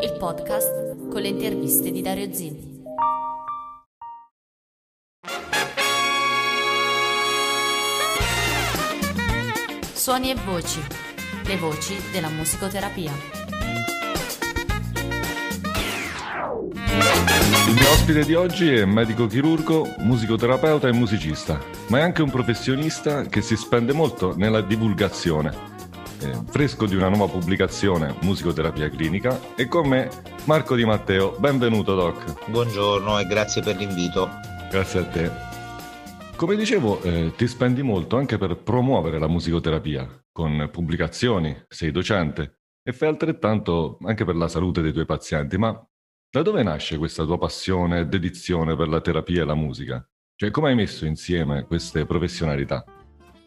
il podcast con le interviste di Dario Zilli. Suoni e voci, le voci della musicoterapia. Il mio ospite di oggi è medico chirurgo, musicoterapeuta e musicista, ma è anche un professionista che si spende molto nella divulgazione eh, fresco di una nuova pubblicazione Musicoterapia Clinica e con me Marco Di Matteo. Benvenuto Doc. Buongiorno e grazie per l'invito. Grazie a te. Come dicevo, eh, ti spendi molto anche per promuovere la musicoterapia, con pubblicazioni, sei docente e fai altrettanto anche per la salute dei tuoi pazienti, ma da dove nasce questa tua passione e dedizione per la terapia e la musica? Cioè, come hai messo insieme queste professionalità?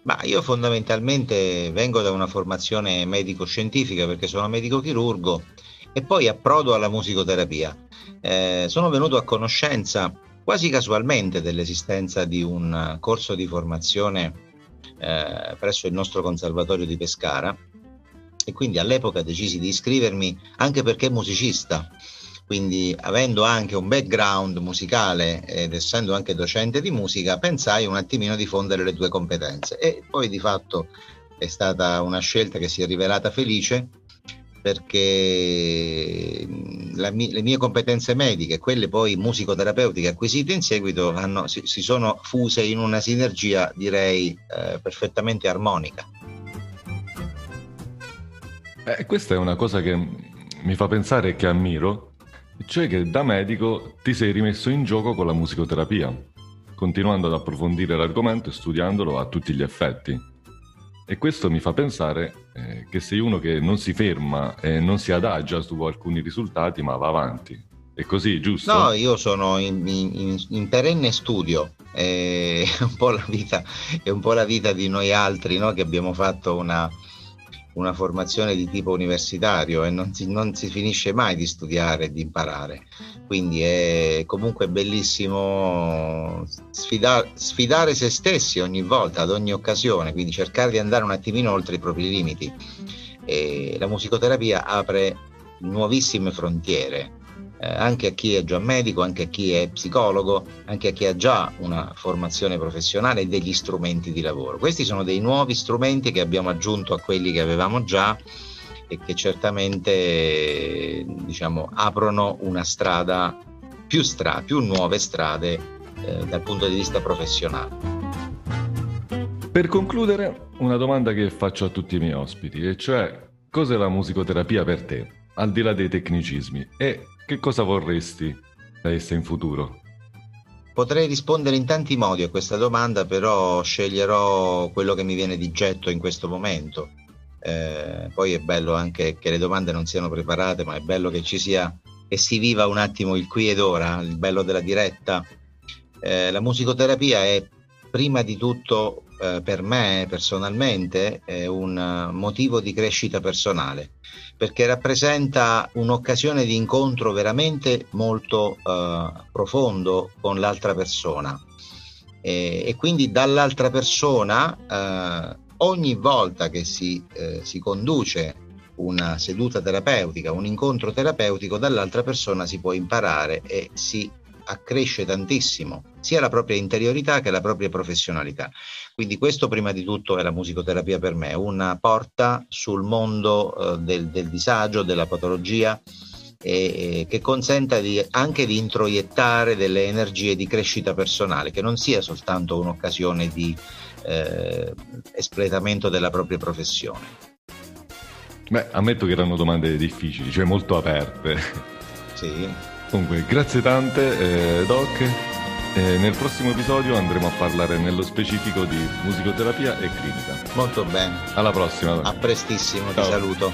Ma io fondamentalmente vengo da una formazione medico-scientifica perché sono medico chirurgo e poi approdo alla musicoterapia. Eh, sono venuto a conoscenza quasi casualmente dell'esistenza di un corso di formazione eh, presso il nostro conservatorio di Pescara e quindi all'epoca decisi di iscrivermi anche perché musicista quindi avendo anche un background musicale ed essendo anche docente di musica, pensai un attimino di fondere le due competenze e poi di fatto è stata una scelta che si è rivelata felice perché mie, le mie competenze mediche, quelle poi musicoterapeutiche acquisite in seguito, hanno, si, si, sono fuse in una sinergia direi eh, perfettamente armonica. Eh, questa è una cosa che mi fa pensare e che ammiro, cioè che da medico ti sei rimesso in gioco con la musicoterapia, continuando ad approfondire l'argomento e studiandolo a tutti gli effetti. E questo mi fa pensare eh, che sei uno che non si ferma e non si adagia su alcuni risultati, ma va avanti. È così, giusto? No, io sono in, in, in perenne studio. È un, po la vita, è un po' la vita di noi altri no? che abbiamo fatto una, una formazione di tipo universitario e non si, non si finisce mai di studiare e di imparare. Quindi è comunque bellissimo sfidare, sfidare se stessi ogni volta, ad ogni occasione, quindi cercare di andare un attimino oltre i propri limiti. E la musicoterapia apre nuovissime frontiere eh, anche a chi è già medico, anche a chi è psicologo, anche a chi ha già una formazione professionale e degli strumenti di lavoro. Questi sono dei nuovi strumenti che abbiamo aggiunto a quelli che avevamo già e che certamente diciamo, aprono una strada, più, stra- più nuove strade eh, dal punto di vista professionale. Per concludere, una domanda che faccio a tutti i miei ospiti, e cioè cos'è la musicoterapia per te, al di là dei tecnicismi, e che cosa vorresti da essa in futuro? Potrei rispondere in tanti modi a questa domanda, però sceglierò quello che mi viene di getto in questo momento. Eh, poi è bello anche che le domande non siano preparate, ma è bello che ci sia e si viva un attimo il qui ed ora, il bello della diretta. Eh, la musicoterapia è prima di tutto eh, per me personalmente è un motivo di crescita personale perché rappresenta un'occasione di incontro veramente molto eh, profondo con l'altra persona. E, e quindi dall'altra persona eh, ogni volta che si, eh, si conduce una seduta terapeutica, un incontro terapeutico, dall'altra persona si può imparare e si accresce tantissimo sia la propria interiorità che la propria professionalità. Quindi questo prima di tutto è la musicoterapia per me, una porta sul mondo eh, del, del, disagio, della patologia e, che consenta di, anche di introiettare delle energie di crescita personale, che non sia soltanto un'occasione di eh, espletamento della propria professione. Beh, ammetto che erano domande difficili, cioè molto aperte. Sì. Comunque, grazie tante, eh, Doc. Eh, nel prossimo episodio andremo a parlare nello specifico di musicoterapia e clinica. Molto bene. Alla prossima. A prestissimo, Ciao. ti saluto.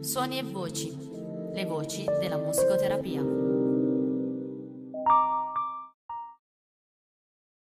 Suoni e voci. Le voci della musicoterapia.